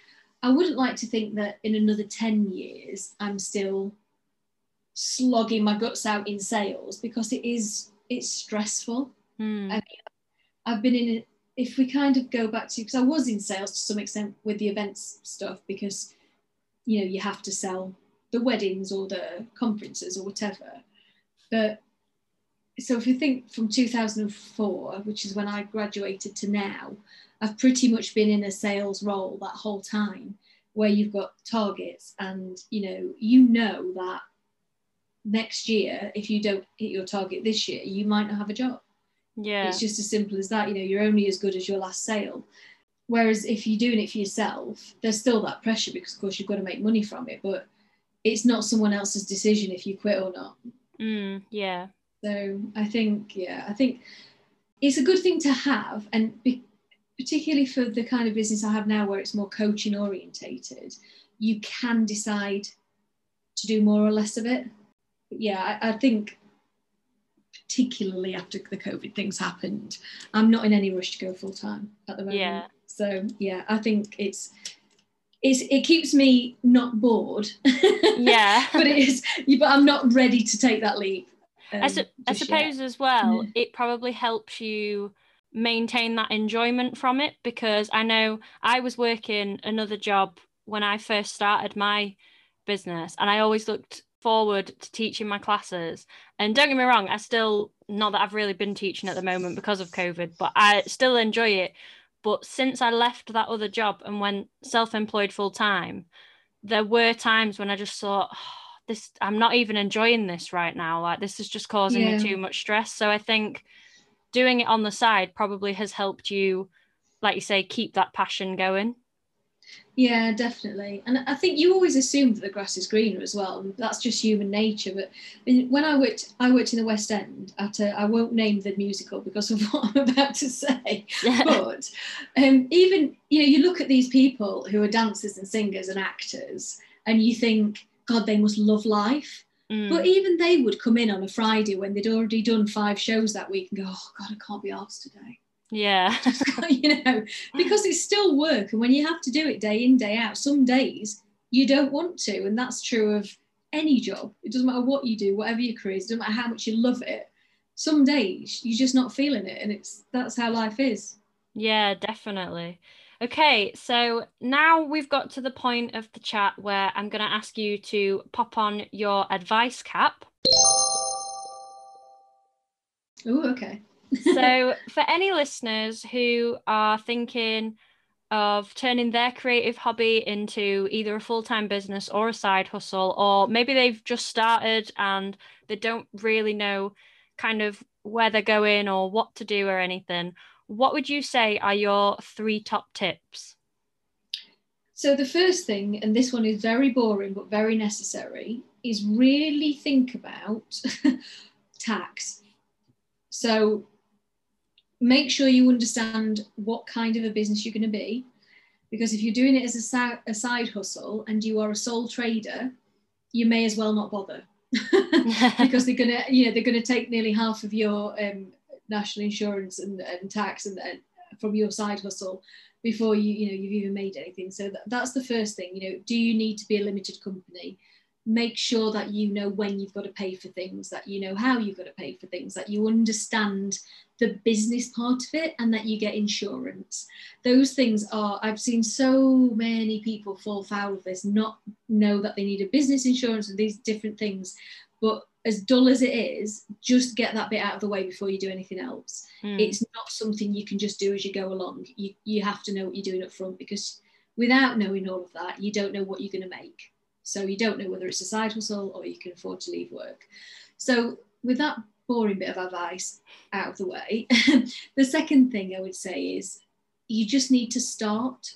I wouldn't like to think that in another 10 years I'm still slogging my guts out in sales because it is it's stressful. Hmm. I I've been in it if we kind of go back to because I was in sales to some extent with the events stuff because you know you have to sell the weddings or the conferences or whatever. But so if you think from 2004, which is when I graduated to now, I've pretty much been in a sales role that whole time. where you've got targets and you know you know that next year if you don't hit your target this year you might not have a job. Yeah. It's just as simple as that you know you're only as good as your last sale. Whereas if you're doing it for yourself there's still that pressure because of course you've got to make money from it but it's not someone else's decision if you quit or not. Mm, yeah so i think yeah i think it's a good thing to have and be, particularly for the kind of business i have now where it's more coaching orientated you can decide to do more or less of it but yeah I, I think particularly after the COVID things happened. I'm not in any rush to go full time at the moment. Yeah. So yeah, I think it's it's it keeps me not bored. Yeah. but it is but I'm not ready to take that leap. Um, I, su- I suppose yet. as well, yeah. it probably helps you maintain that enjoyment from it because I know I was working another job when I first started my business and I always looked forward to teaching my classes. And don't get me wrong, I still, not that I've really been teaching at the moment because of COVID, but I still enjoy it. But since I left that other job and went self employed full time, there were times when I just thought, oh, this, I'm not even enjoying this right now. Like, this is just causing yeah. me too much stress. So I think doing it on the side probably has helped you, like you say, keep that passion going. Yeah, definitely. And I think you always assume that the grass is greener as well. That's just human nature. But when I worked, I worked in the West End at a, I won't name the musical because of what I'm about to say. but um, even, you know, you look at these people who are dancers and singers and actors and you think, God, they must love life. Mm. But even they would come in on a Friday when they'd already done five shows that week and go, oh, God, I can't be asked today. Yeah. you know, because it's still work. And when you have to do it day in, day out, some days you don't want to. And that's true of any job. It doesn't matter what you do, whatever your career is, it doesn't matter how much you love it. Some days you're just not feeling it. And it's that's how life is. Yeah, definitely. Okay, so now we've got to the point of the chat where I'm going to ask you to pop on your advice cap. Oh, okay so, for any listeners who are thinking of turning their creative hobby into either a full time business or a side hustle, or maybe they've just started and they don't really know kind of where they're going or what to do or anything, what would you say are your three top tips? So, the first thing, and this one is very boring but very necessary, is really think about tax. So, make sure you understand what kind of a business you're going to be. Because if you're doing it as a, a side hustle and you are a sole trader, you may as well not bother. because they're gonna, you know, they're gonna take nearly half of your um, national insurance and, and tax and, and, from your side hustle before you, you know, you've even made anything. So that, that's the first thing. You know, do you need to be a limited company? make sure that you know when you've got to pay for things, that you know how you've got to pay for things, that you understand the business part of it and that you get insurance. Those things are, I've seen so many people fall foul of this, not know that they need a business insurance and these different things. But as dull as it is, just get that bit out of the way before you do anything else. Mm. It's not something you can just do as you go along. You, you have to know what you're doing up front because without knowing all of that, you don't know what you're going to make. So you don't know whether it's a side hustle or you can afford to leave work. So with that boring bit of advice out of the way, the second thing I would say is you just need to start.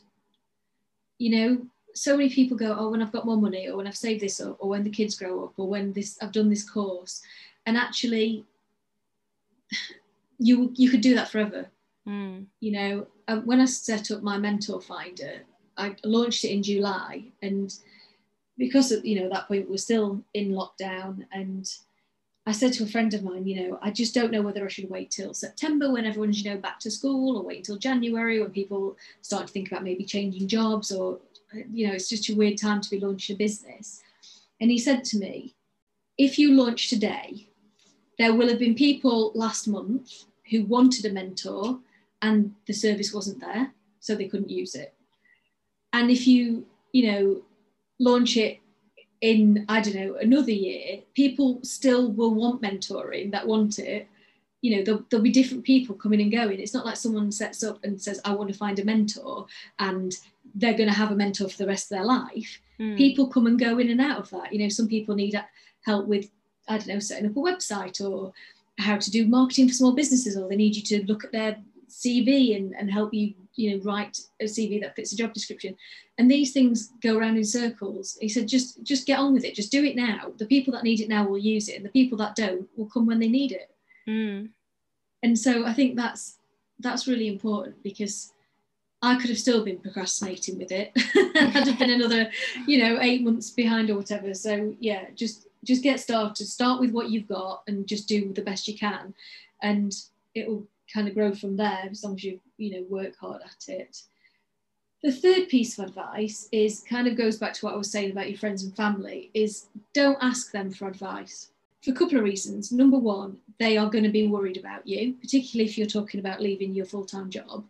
You know, so many people go, oh, when I've got more money, or when I've saved this up, or when the kids grow up, or when this I've done this course, and actually, you you could do that forever. Mm. You know, um, when I set up my mentor finder, I launched it in July, and because at you know that point we're still in lockdown and I said to a friend of mine, you know, I just don't know whether I should wait till September when everyone's, you know, back to school or wait until January when people start to think about maybe changing jobs or, you know, it's just a weird time to be launching a business. And he said to me, if you launch today, there will have been people last month who wanted a mentor and the service wasn't there, so they couldn't use it. And if you, you know, launch it in I don't know another year, people still will want mentoring that want it. You know, there'll, there'll, be different people coming and going. It's not like someone sets up and says, "I want to find a mentor," and they're going to have a mentor for the rest of their life. Mm. People come and go in and out of that. You know, some people need help with, I don't know, setting up a website or how to do marketing for small businesses, or they need you to look at their CV and, and help you, you know, write a CV that fits a job description. And these things go around in circles. He said, just just get on with it. Just do it now. The people that need it now will use it, and the people that don't will come when they need it. Mm. And so I think that's that's really important because I could have still been procrastinating with it. I'd have been another, you know, eight months behind or whatever. So yeah, just just get started. Start with what you've got and just do the best you can, and it will kind of grow from there as long as you you know work hard at it. The third piece of advice is kind of goes back to what I was saying about your friends and family is don't ask them for advice for a couple of reasons. Number one, they are going to be worried about you, particularly if you're talking about leaving your full time job.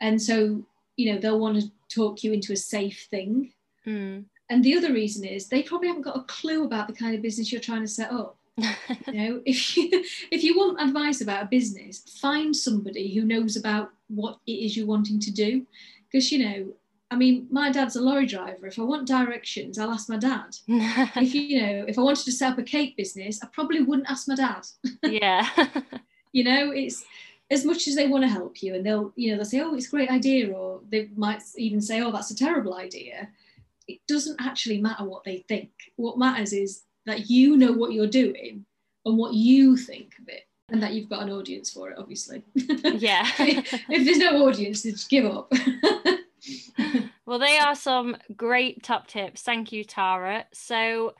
And so, you know, they'll want to talk you into a safe thing. Mm. And the other reason is they probably haven't got a clue about the kind of business you're trying to set up. you know, if you if you want advice about a business, find somebody who knows about what it is you're wanting to do. Because you know, I mean, my dad's a lorry driver. If I want directions, I'll ask my dad. if you know, if I wanted to set up a cake business, I probably wouldn't ask my dad. yeah. you know, it's as much as they want to help you and they'll, you know, they'll say, oh, it's a great idea, or they might even say, oh, that's a terrible idea. It doesn't actually matter what they think. What matters is that you know what you're doing and what you think of it and that you've got an audience for it obviously yeah if, there's no audience just give up well they are some great top tips. Thank you tara. So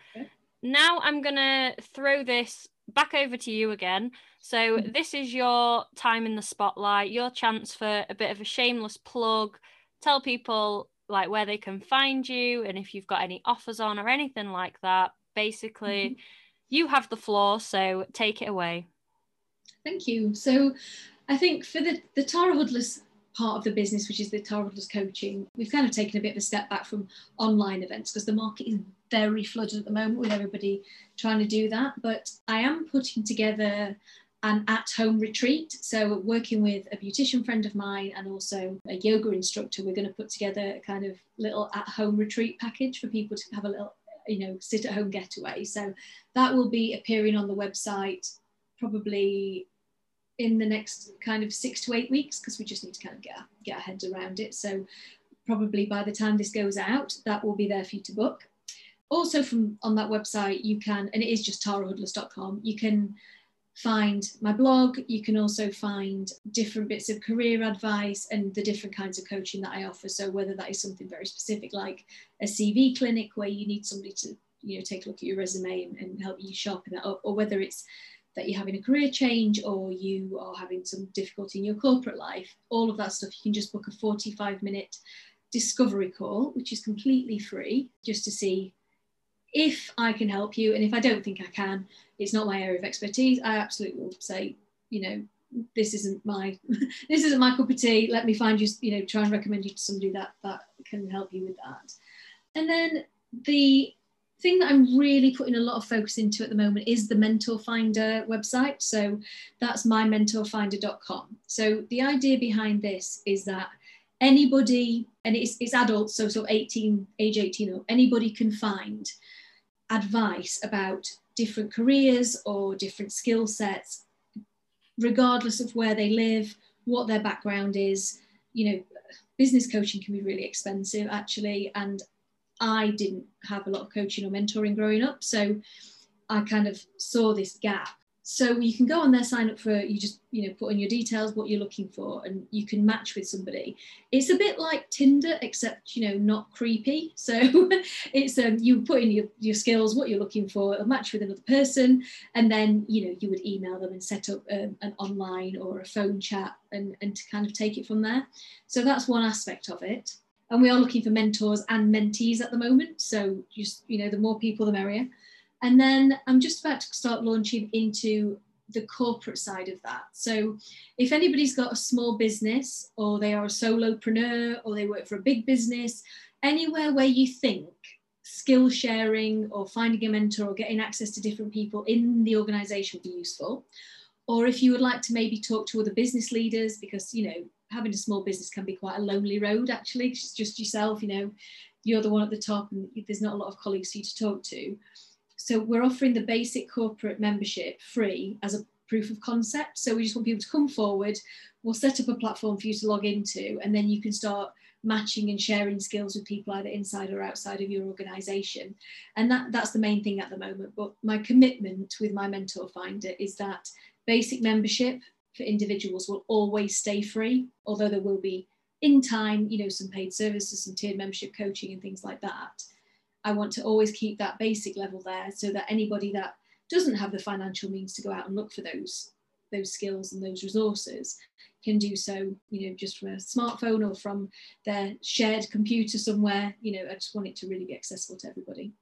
now i'm gonna throw this back over to you again. So mm-hmm. this is your time in the spotlight your chance for a bit of a shameless plug. Tell people like where they can find you and if you've got any offers on or anything like that. Basically mm-hmm. you have the floor so take it away. Thank you. So i think for the the tara hoodless part of the business which is the tara coaching we've kind of taken a bit of a step back from online events because the market is very flooded at the moment with everybody trying to do that but i am putting together an at home retreat. So, working with a beautician friend of mine and also a yoga instructor, we're going to put together a kind of little at home retreat package for people to have a little, you know, sit at home getaway. So, that will be appearing on the website probably in the next kind of six to eight weeks because we just need to kind of get, get our heads around it. So, probably by the time this goes out, that will be there for you to book. Also, from on that website, you can, and it is just tarahoodless.com, you can find my blog. You can also find different bits of career advice and the different kinds of coaching that I offer. So whether that is something very specific like a CV clinic where you need somebody to you know take a look at your resume and, and help you sharpen that up, or whether it's that you're having a career change or you are having some difficulty in your corporate life, all of that stuff, you can just book a 45 minute discovery call, which is completely free, just to see if I can help you. And if I don't think I can, it's not my area of expertise. I absolutely will say, you know, this isn't my this isn't my cup of tea. Let me find you, you know, try and recommend you to somebody that that can help you with that. And then the thing that I'm really putting a lot of focus into at the moment is the Mentor Finder website. So that's mymentorfinder.com. So the idea behind this is that anybody, and it's, it's adults, so sort of 18, age 18 or anybody can find advice about different careers or different skill sets, regardless of where they live, what their background is. You know, business coaching can be really expensive actually, and I didn't have a lot of coaching or mentoring growing up, so I kind of saw this gap. So you can go on there sign up for you just you know put in your details what you're looking for and you can match with somebody. It's a bit like tinder except you know not creepy. So it's um, you put in your, your skills what you're looking for a match with another person and then you know you would email them and set up um, an online or a phone chat and, and to kind of take it from there. So that's one aspect of it and we are looking for mentors and mentees at the moment so just you know the more people the merrier and then I'm just about to start launching into the corporate side of that. So if anybody's got a small business or they are a solopreneur or they work for a big business, anywhere where you think skill sharing or finding a mentor or getting access to different people in the organization would be useful. Or if you would like to maybe talk to other business leaders because, you know, having a small business can be quite a lonely road actually. It's just yourself you know. You're the one at the top and there's not a lot of colleagues for you to talk to. So we're offering the basic corporate membership free as a proof of concept. So we just want people to come forward. We'll set up a platform for you to log into and then you can start matching and sharing skills with people either inside or outside of your organization. And that that's the main thing at the moment. But my commitment with my mentor finder is that basic membership for individuals will always stay free although there will be in time you know some paid services some tiered membership coaching and things like that i want to always keep that basic level there so that anybody that doesn't have the financial means to go out and look for those those skills and those resources can do so, you know, just from a smartphone or from their shared computer somewhere. You know, I just want it to really be accessible to everybody.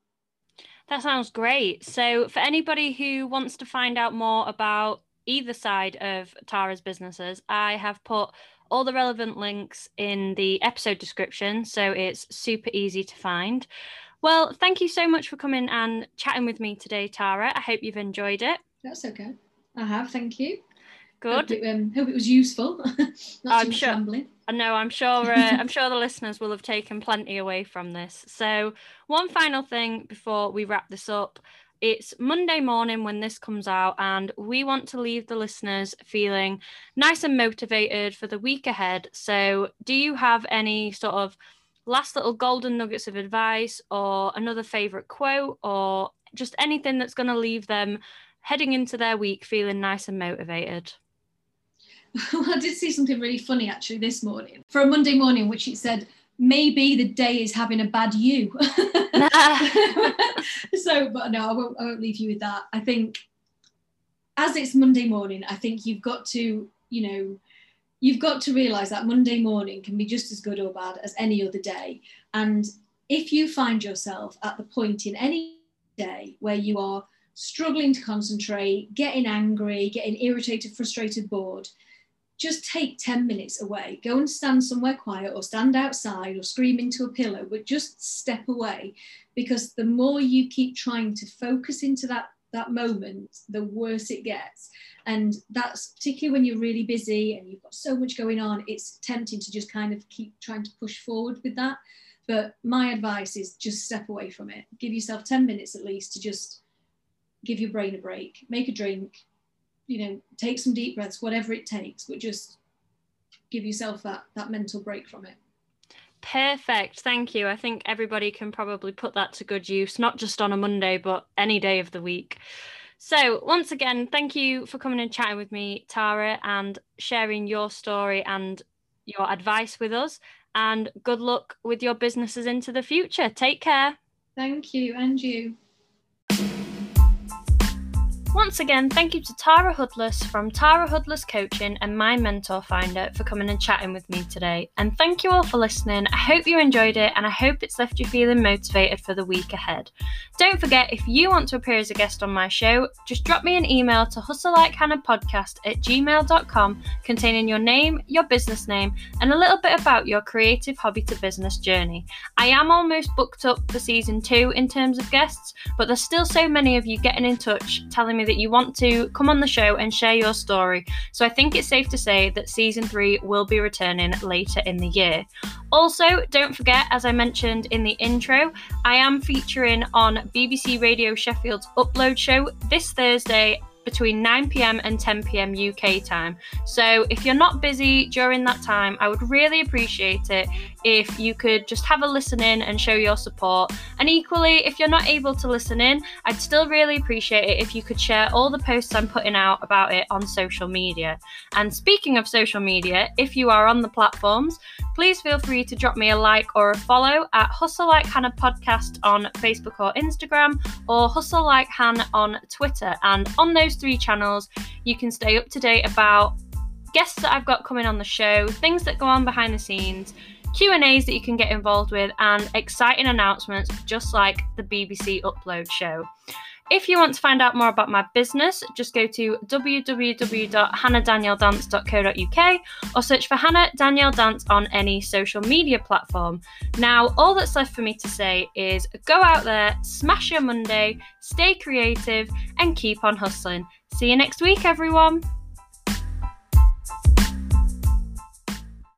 That sounds great. So, for anybody who wants to find out more about either side of Tara's businesses, I have put all the relevant links in the episode description. So, it's super easy to find. Well, thank you so much for coming and chatting with me today, Tara. I hope you've enjoyed it. That's okay. I have, thank you. Good. Hope it, um, hope it was useful. I'm sure. No, I'm sure. Uh, I'm sure the listeners will have taken plenty away from this. So, one final thing before we wrap this up. It's Monday morning when this comes out, and we want to leave the listeners feeling nice and motivated for the week ahead. So, do you have any sort of last little golden nuggets of advice, or another favorite quote, or just anything that's going to leave them heading into their week feeling nice and motivated? well, I did see something really funny actually this morning for a Monday morning, which it said, maybe the day is having a bad you. so, but no, I won't, I won't leave you with that. I think as it's Monday morning, I think you've got to, you know, you've got to realize that Monday morning can be just as good or bad as any other day. And if you find yourself at the point in any day where you are struggling to concentrate, getting angry, getting irritated, frustrated, bored, just take 10 minutes away. Go and stand somewhere quiet or stand outside or scream into a pillow, but just step away because the more you keep trying to focus into that, that moment, the worse it gets. And that's particularly when you're really busy and you've got so much going on, it's tempting to just kind of keep trying to push forward with that. But my advice is just step away from it. Give yourself 10 minutes at least to just give your brain a break, make a drink, you know, take some deep breaths, whatever it takes, but just give yourself that that mental break from it. Perfect. Thank you. I think everybody can probably put that to good use, not just on a Monday, but any day of the week. So, once again, thank you for coming and chatting with me, Tara, and sharing your story and your advice with us. And good luck with your businesses into the future. Take care. Thank you, and you. Once again, thank you to Tara Hudless from Tara Hudless Coaching and my mentor finder for coming and chatting with me today. And thank you all for listening. I hope you enjoyed it and I hope it's left you feeling motivated for the week ahead. Don't forget, if you want to appear as a guest on my show, just drop me an email to hustlelikehannahpodcast at gmail.com containing your name, your business name, and a little bit about your creative hobby to business journey. I am almost booked up for season two in terms of guests, but there's still so many of you getting in touch telling me me that you want to come on the show and share your story. So I think it's safe to say that season three will be returning later in the year. Also, don't forget, as I mentioned in the intro, I am featuring on BBC Radio Sheffield's Upload Show this Thursday between 9 pm and 10 pm UK time. So if you're not busy during that time, I would really appreciate it if you could just have a listen in and show your support. And equally, if you're not able to listen in, I'd still really appreciate it if you could share all the posts I'm putting out about it on social media. And speaking of social media, if you are on the platforms, please feel free to drop me a like or a follow at Hustle Like Hannah Podcast on Facebook or Instagram, or Hustle Like Hannah on Twitter. And on those three channels, you can stay up to date about guests that I've got coming on the show, things that go on behind the scenes, Q&As that you can get involved with and exciting announcements just like the BBC Upload show. If you want to find out more about my business, just go to www.hannahdanieldance.co.uk or search for Hannah Danielle Dance on any social media platform. Now, all that's left for me to say is go out there, smash your Monday, stay creative, and keep on hustling. See you next week, everyone.